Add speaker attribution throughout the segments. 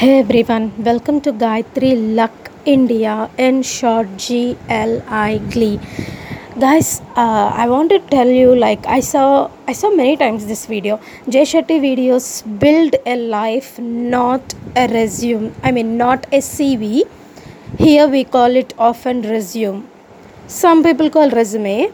Speaker 1: Hey everyone, welcome to Gayatri Luck India in short GLI Glee. Guys, uh, I want to tell you like I saw I saw many times this video. Jay Shetty videos build a life, not a resume. I mean not a CV. Here we call it often resume. Some people call resume.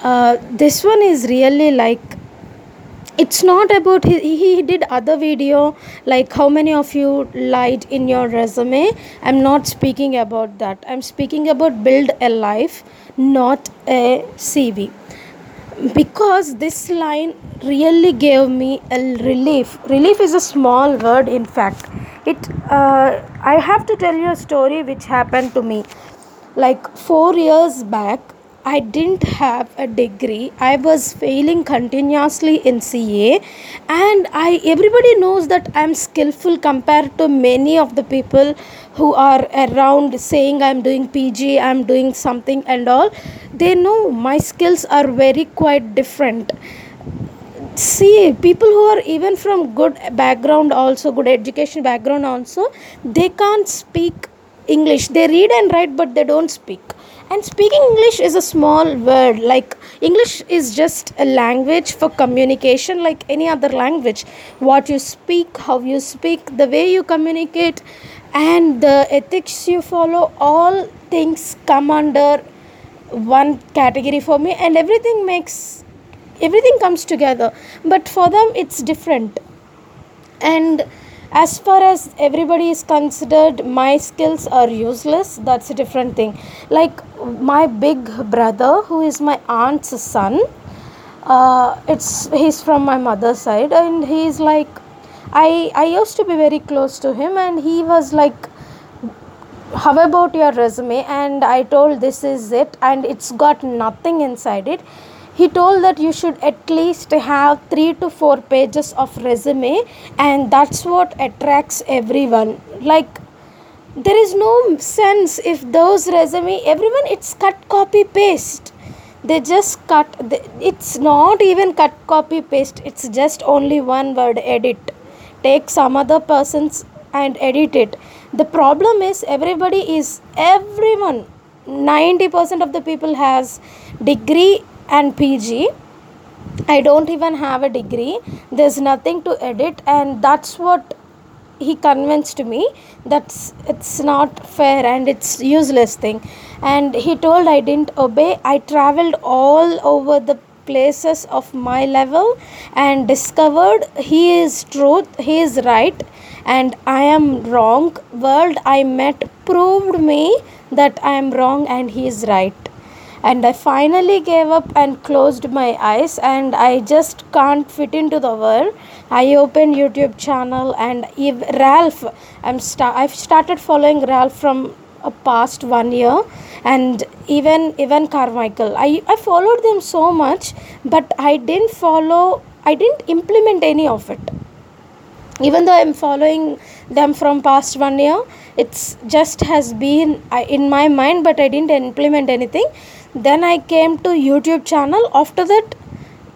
Speaker 1: Uh, this one is really like it's not about he, he did other video like how many of you lied in your resume. I'm not speaking about that. I'm speaking about build a life not a cv because this line really gave me a relief. Relief is a small word in fact. It uh, i have to tell you a story which happened to me like 4 years back I didn't have a degree. I was failing continuously in CA and I everybody knows that I'm skillful compared to many of the people who are around saying I'm doing PG, I'm doing something and all. They know my skills are very quite different see people who are even from good background also good education background also they can't speak english they read and write but they don't speak and speaking english is a small word like english is just a language for communication like any other language. What you speak how you speak the way you communicate and the ethics you follow all things come under one category for me and everything makes everything comes together. But for them it's different. And as far as everybody is considered my skills are useless. That's a different thing. Like my big brother who is my aunt's son uh, it's he's from my mother's side and he's like i i used to be very close to him and he was like how about your resume? And i told this is it and it's got nothing inside it he told that you should at least have 3 to 4 pages of resume and that's what attracts everyone. Like there is no sense if those resume everyone it's cut copy paste. They just cut it's not even cut copy paste. It's just only one word edit. Take some other person's and edit it. The problem is everybody is everyone 90% of the people has degree and PG. I don't even have a degree. There's nothing to edit, and that's what he convinced me that's it's not fair and it's useless thing and he told i didn't obey i traveled all over the places of my level and discovered he is truth he is right and i am wrong world i met proved me that i am wrong and he is right and I finally gave up and closed my eyes and I just can't fit into the world. I opened YouTube channel and if Ralph I'm sta- I've started following Ralph from a past one year and even even Carmichael. I, I followed them so much but I didn't follow I didn't implement any of it. Even though I'm following them from past one year, it's just has been in my mind but I didn't implement anything then i came to youtube channel. After that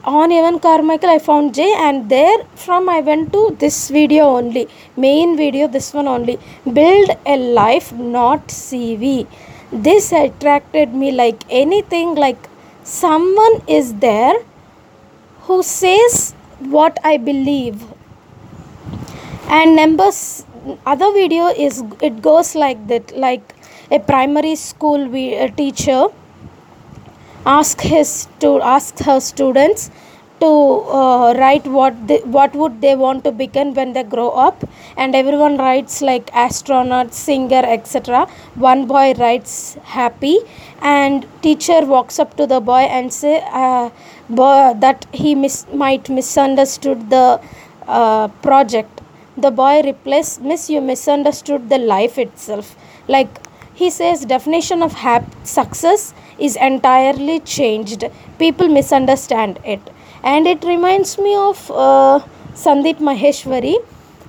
Speaker 1: on Evan Carmichael I found Jay and there from I went to this video only main video this one only. Build a life not CV this attracted me like anything like someone is there who says what I believe. And numbers other video is it goes like that like a primary school teacher ask his to ask her students to uh, write what what would they want to become when they grow up. And everyone writes like astronaut singer etc one boy writes happy. And teacher walks up to the boy and say uh, boy, that he mis- might misunderstood the uh, project. The boy replies miss you misunderstood the life itself. Like he says definition of hap- success is entirely changed. People misunderstand it. And it reminds me of uh, Sandeep Maheshwari,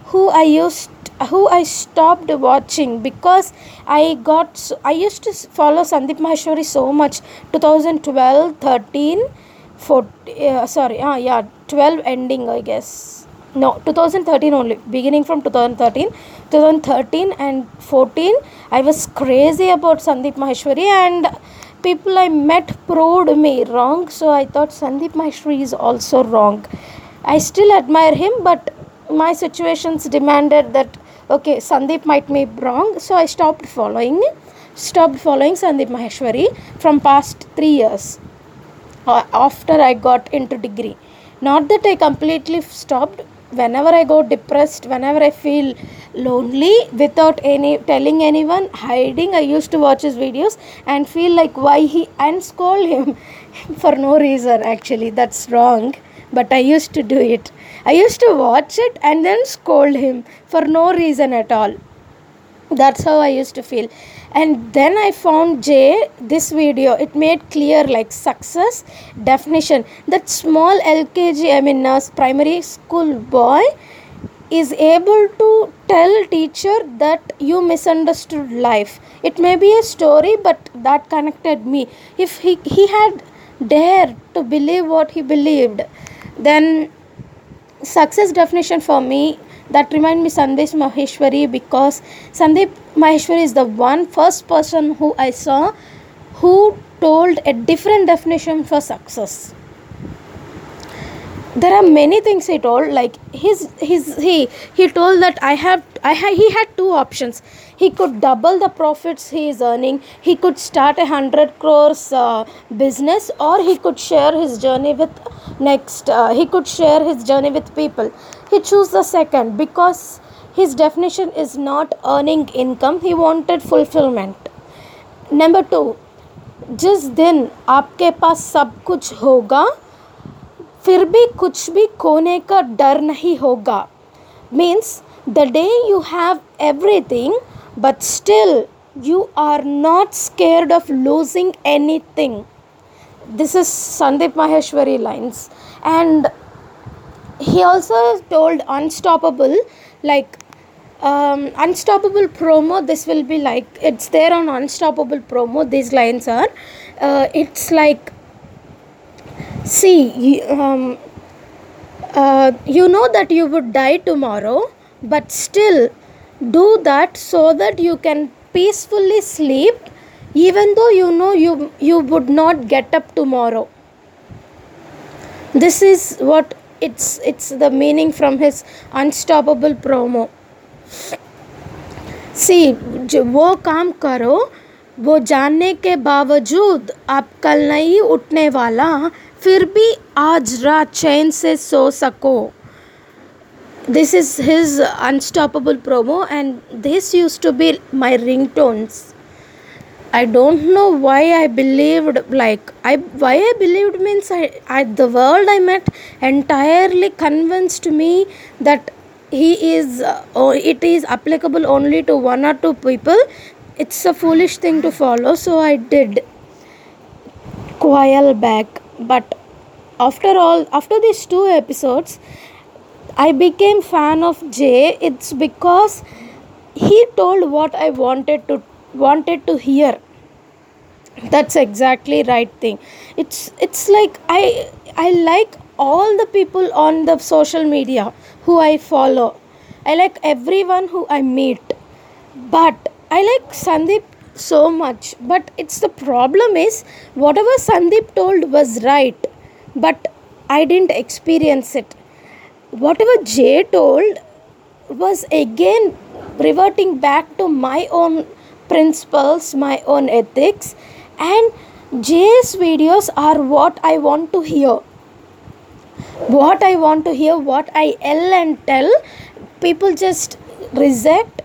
Speaker 1: who I used who I stopped watching because I got I used to follow Sandeep Maheshwari so much 2012 13 14 uh, sorry uh, yeah 12 ending I guess no 2013 only. Beginning from 2013 2013 and 14 i was crazy about sandeep maheshwari and people i met proved me wrong. So i thought sandeep maheshwari is also wrong. I still admire him but my situations demanded that okay sandeep might be wrong. So i stopped following stopped following sandeep maheshwari from past 3 years uh, after i got into degree. Not that i completely stopped whenever i go depressed whenever i feel lonely without any telling anyone hiding i used to watch his videos and feel like why he and scold him for no reason actually. That's wrong but i used to do it. I used to watch it and then scold him for no reason at all. That's how i used to feel and then i found jay this video it made clear like success definition. That small lkg i mean uh, primary school boy is able to tell teacher that you misunderstood life. It may be a story but that connected me. If he, he had dared to believe what he believed then success definition for me that remind me Sandeep Maheshwari because Sandeep Maheshwari is the one first person who I saw who told a different definition for success. There are many things he told like his his he he told that i have ha, he had two options he could double the profits he is earning he could start a 100 crores uh, business or he could share his journey with next uh, he could share his journey with people he chose the second because his definition is not earning income he wanted fulfillment number 2 जिस दिन आपके पास सब कुछ होगा फिर भी कुछ भी खोने का डर नहीं होगा means the day you have everything, but still you are not scared of losing anything. This is Sandeep Maheshwari lines. And he also told Unstoppable, like, um, Unstoppable promo, this will be like, it's there on Unstoppable promo, these lines are. Uh, it's like, see, um, uh, you know that you would die tomorrow but still do that so that you can peacefully sleep even though you know you you would not get up tomorrow this is what it's it's the meaning from his unstoppable promo सी जो वो काम करो वो जानने के बावजूद आप कल नहीं उठने वाला फिर भी आज रात चैन से सो सको this is his unstoppable promo and this used to be my ringtones. I don't know why i believed like i why i believed means i, I the world i met entirely convinced me that he is uh, oh, it is applicable only to one or two people. It's a foolish thing to follow so i did. While back. But after all after these two episodes I became fan of Jay. It's because he told what I wanted to wanted to hear. That's exactly right thing. It's it's like I I like all the people on the social media who I follow. I like everyone who I meet. But I like Sandeep so much. But it's the problem is whatever Sandeep told was right. But I didn't experience it whatever Jay told was again reverting back to my own principles, my own ethics, and Jay's videos are what I want to hear. What I want to hear, what I yell and tell, people just reject.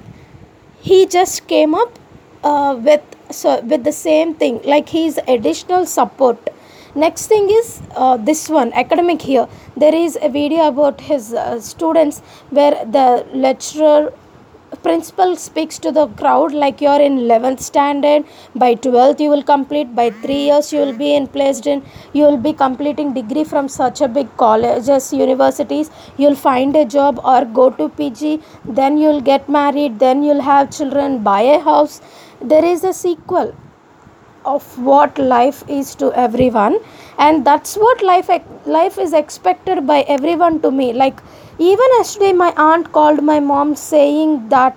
Speaker 1: He just came up uh, with so with the same thing, like he's additional support next thing is uh, this one academic here. There is a video about his uh, students where the lecturer principal speaks to the crowd like you're in 11th standard. By 12th you will complete. By 3 years you will be in placed in. You will be completing degree from such a big colleges universities. You'll find a job or go to pg then you'll get married. Then you'll have children. Buy a house. There is a sequel of what life is to everyone. And that's what life life is expected by everyone to me. Like even yesterday my aunt called my mom saying that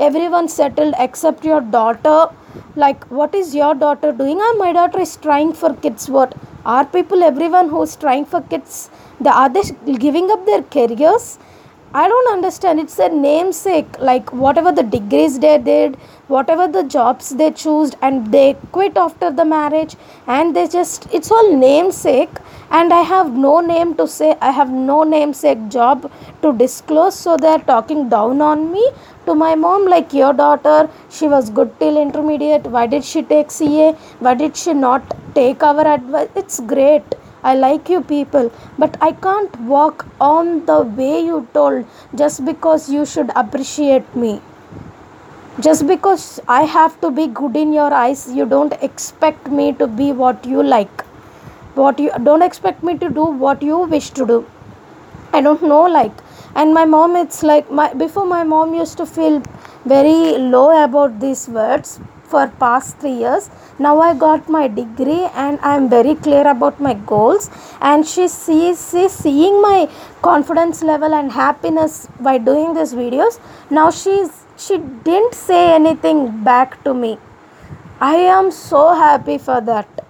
Speaker 1: everyone settled except your daughter. Like what is your daughter doing? Ah my daughter is trying for kids. What? Are people everyone who's trying for kids the others giving up their careers? I don't understand. It's a namesake. Like whatever the degrees they did, whatever the jobs they chose, and they quit after the marriage, and they just it's all namesake. And I have no name to say. I have no namesake job to disclose. So they're talking down on me to my mom like your daughter she was good till intermediate why did she take ca why did she not take our advice it's great I like you people, but I can't walk on the way you told just because you should appreciate me. Just because I have to be good in your eyes, you don't expect me to be what you like. What you don't expect me to do what you wish to do. I don't know like and my mom it's like my before my mom used to feel very low about these words for past 3 years now i got my degree and i am very clear about my goals and she sees she's seeing my confidence level and happiness by doing these videos now she's she didn't say anything back to me i am so happy for that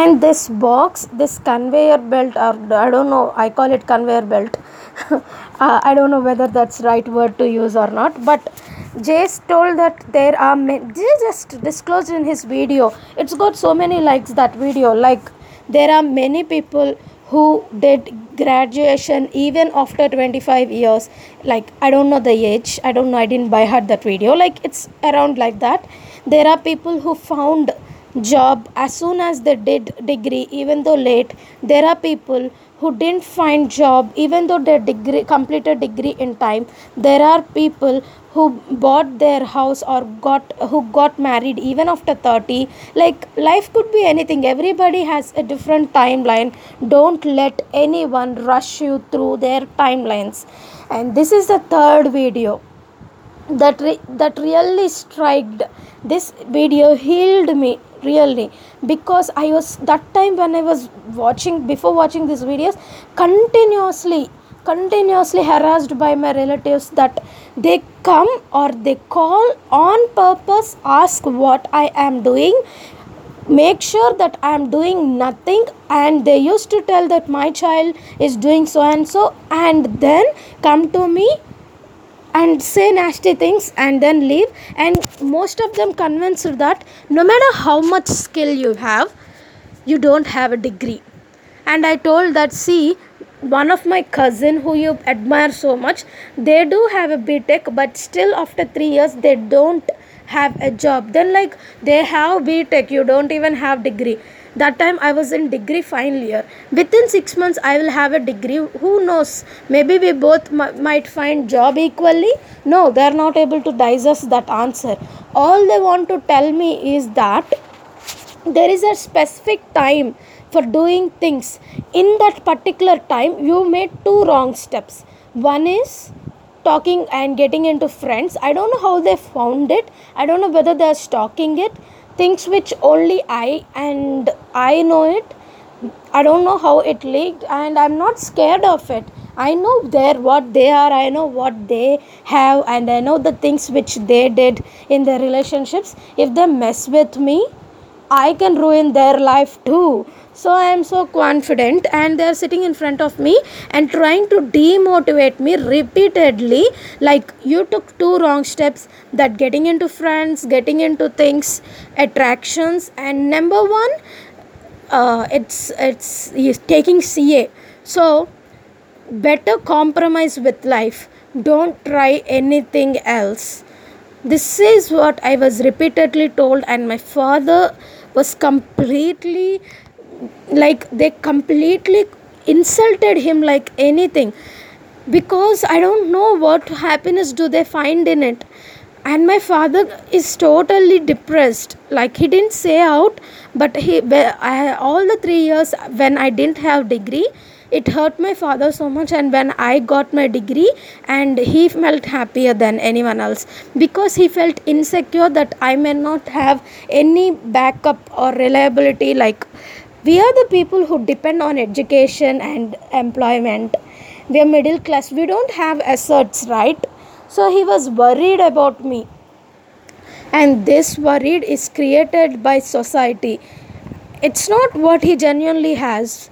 Speaker 1: and this box this conveyor belt or i don't know i call it conveyor belt uh, i don't know whether that's right word to use or not but Jay's told that there are many, just disclosed in his video. It's got so many likes that video. Like there are many people who did graduation even after 25 years. Like I don't know the age. I don't know. I didn't buy heard that video. Like it's around like that. There are people who found job as soon as they did degree even though late there are people who didn't find job even though they degree completed degree in time there are people who bought their house or got who got married even after 30 like life could be anything. Everybody has a different timeline. Don't let anyone rush you through their timelines. And this is the third video that re- that really struck this video healed me really. Because i was that time when i was watching before watching these videos continuously continuously harassed by my relatives that they come or they call on purpose ask what i am doing make sure that i am doing nothing and they used to tell that my child is doing so and so and then come to me and say nasty things and then leave. And most of them convinced that no matter how much skill you have you don't have a degree. And i told that see one of my cousin who you admire so much they do have a btech but still after 3 years they don't have a job. Then like they have btech you don't even have degree that time i was in degree final year. Within 6 months i will have a degree. Who knows? Maybe we both m- might find job equally. No they are not able to digest that answer. All they want to tell me is that there is a specific time for doing things. In that particular time you made two wrong steps. One is talking and getting into friends. I don't know how they found it. I don't know whether they're stalking it things which only i and i know it. I don't know how it leaked and i'm not scared of it. I know their what they are i know what they have and i know the things which they did in their relationships. If they mess with me I can ruin their life too. So I am so confident, and they are sitting in front of me and trying to demotivate me repeatedly. Like, you took two wrong steps that getting into friends, getting into things, attractions, and number one, uh, it's it's taking CA. So, better compromise with life. Don't try anything else. This is what I was repeatedly told, and my father was completely like they completely insulted him like anything. Because i don't know what happiness do they find in it. And my father is totally depressed. Like he didn't say out but he I, all the 3 years when i didn't have degree it hurt my father so much. And when i got my degree and he felt happier than anyone else. Because he felt insecure that i may not have any backup or reliability like we are the people who depend on education and employment. We are middle class. We don't have assets right? So he was worried about me. And this worried is created by society. It's not what he genuinely has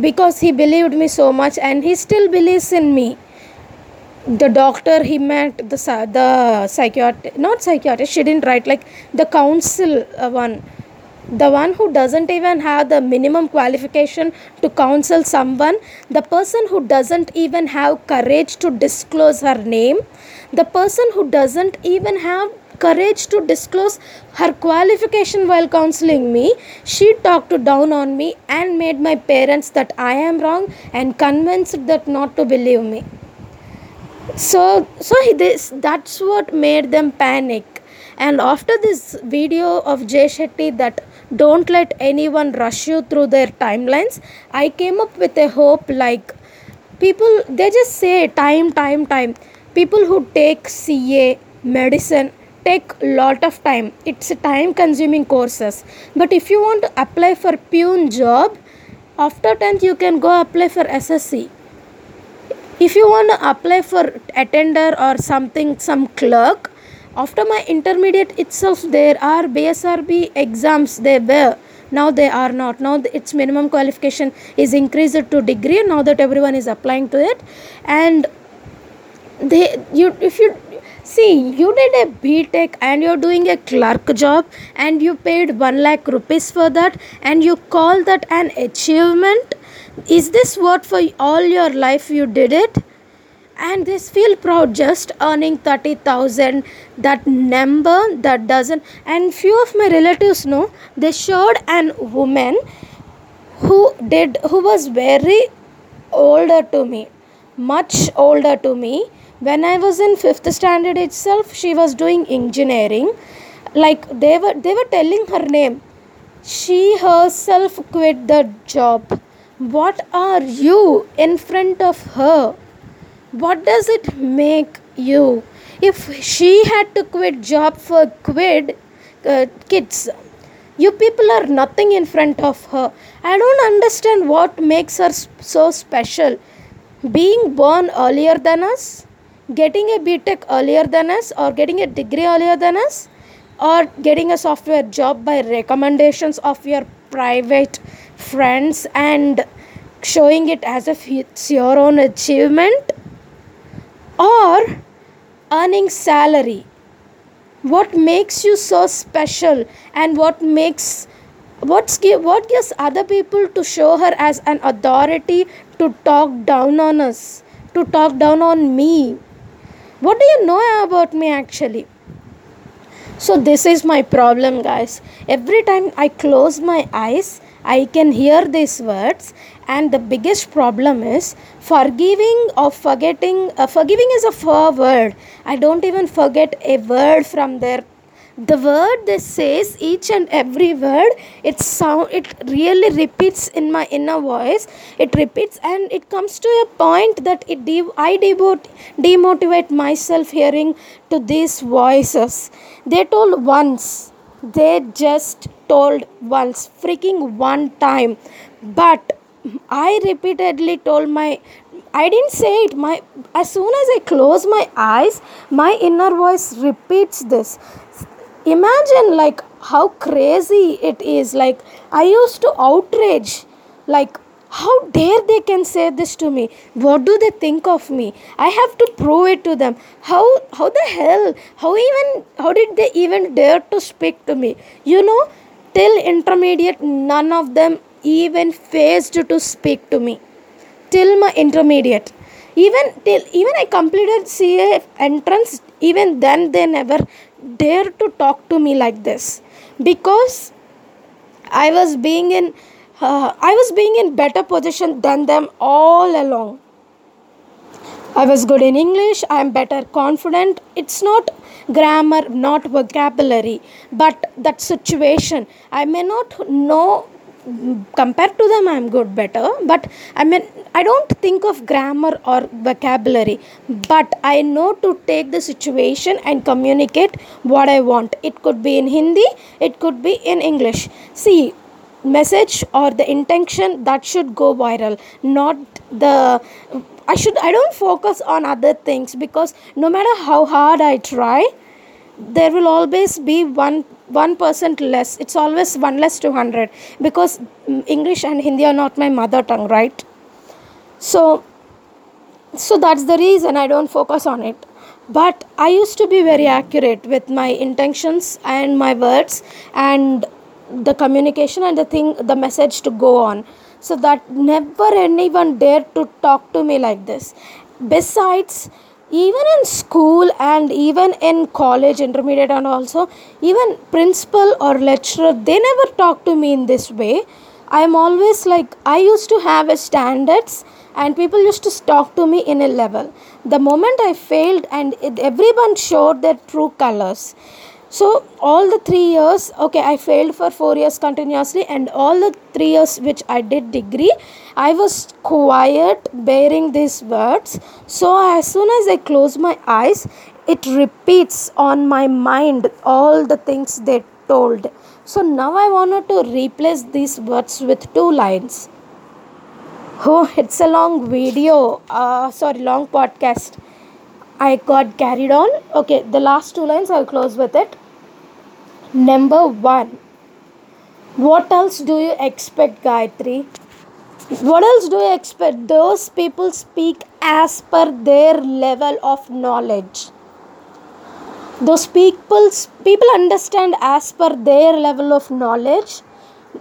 Speaker 1: because he believed me so much and he still believes in me. The doctor he met the the psychiatrist not psychiatrist she didn't write like the council uh, one the one who doesn't even have the minimum qualification to counsel someone the person who doesn't even have courage to disclose her name the person who doesn't even have courage to disclose her qualification while counseling me she talked down on me and made my parents that i am wrong and convinced that not to believe me. So so this that's what made them panic. And after this video of jay shetty that don't let anyone rush you through their timelines. I came up with a hope like people they just say time time time. People who take ca medicine take lot of time. It's a time consuming courses. But if you want to apply for pune job after 10th you can go apply for ssc if you want to apply for attender or something some clerk after my intermediate itself there are bsrb exams they were. Now they are not. Now its minimum qualification is increased to degree. Now that everyone is applying to it. And they you if you see you did a btech and you're doing a clerk job and you paid 1 lakh rupees for that and you call that an achievement. Is this what for all your life you did it and this feel proud just earning 30000 that number that doesn't and few of my relatives know they showed an woman who did who was very older to me much older to me. When i was in 5th standard itself she was doing engineering. Like they were they were telling her name. She herself quit the job. What are you in front of her? What does it make you? If she had to quit job for quid uh, kids, you people are nothing in front of her. I don't understand what makes her so special. Being born earlier than us, getting a BTech earlier than us, or getting a degree earlier than us, or getting a software job by recommendations of your private friends and showing it as if it's your own achievement or earning salary. What makes you so special and what makes what's what gives other people to show her as an authority to talk down on us to talk down on me? What do you know about me actually? So this is my problem guys. Every time i close my eyes I can hear these words, and the biggest problem is forgiving or forgetting. Uh, forgiving is a four word. I don't even forget a word from there. The word this says each and every word it sound it really repeats in my inner voice. It repeats and it comes to a point that it de- I demot- demotivate myself hearing to these voices. They told once. They just told once, freaking one time. But I repeatedly told my I didn't say it. My as soon as I close my eyes, my inner voice repeats this. Imagine like how crazy it is. Like I used to outrage like how dare they can say this to me what do they think of me i have to prove it to them how how the hell how even how did they even dare to speak to me you know till intermediate none of them even faced to speak to me till my intermediate even till even i completed ca entrance even then they never dare to talk to me like this because i was being in uh, i was being in better position than them all along I was good in English, I am better confident. It's not grammar, not vocabulary, but that situation. I may not know compared to them i'm good better. But i mean i don't think of grammar or vocabulary. But i know to take the situation and communicate what i want. It could be in hindi it could be in english. See message or the intention that should go viral. Not the I should I don't focus on other things because no matter how hard I try, there will always be one one percent less. It's always one less to hundred because mm, English and Hindi are not my mother tongue, right? So so that's the reason I don't focus on it. But I used to be very accurate with my intentions and my words and the communication and the thing the message to go on so that never anyone dared to talk to me like this besides even in school and even in college intermediate and also even principal or lecturer they never talk to me in this way. I am always like i used to have a standards and people used to talk to me in a level. The moment i failed and it, everyone showed their true colors so all the three years okay i failed for four years continuously and all the three years which i did degree i was quiet bearing these words. So as soon as i close my eyes it repeats on my mind all the things they told. So now i wanted to replace these words with two lines. Oh it's a long video uh, sorry long podcast I got carried on. Okay, the last two lines I'll close with it. Number one. What else do you expect, Gayatri? What else do you expect? Those people speak as per their level of knowledge. Those people people understand as per their level of knowledge.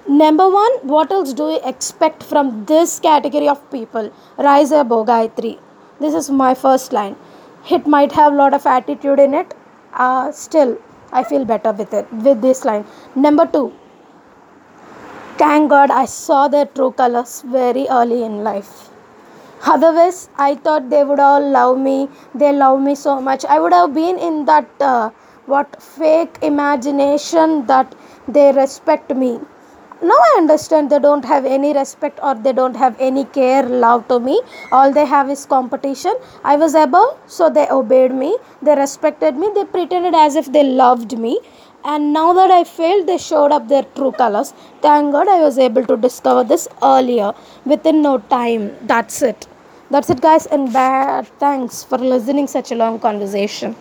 Speaker 1: Number one, what else do you expect from this category of people? Rise above, Gayatri. This is my first line it might have a lot of attitude in it. Uh, still i feel better with it with this line. Number two thank god i saw their true colors very early in life. Otherwise i thought they would all love me. They love me so much. I would have been in that uh, what fake imagination that they respect me now i understand they don't have any respect or they don't have any care love to me. All they have is competition. I was above so they obeyed me. They respected me. They pretended as if they loved me. And now that i failed they showed up their true colors. Thank god i was able to discover this earlier within no time. That's it. That's it guys and bad. Thanks for listening such a long conversation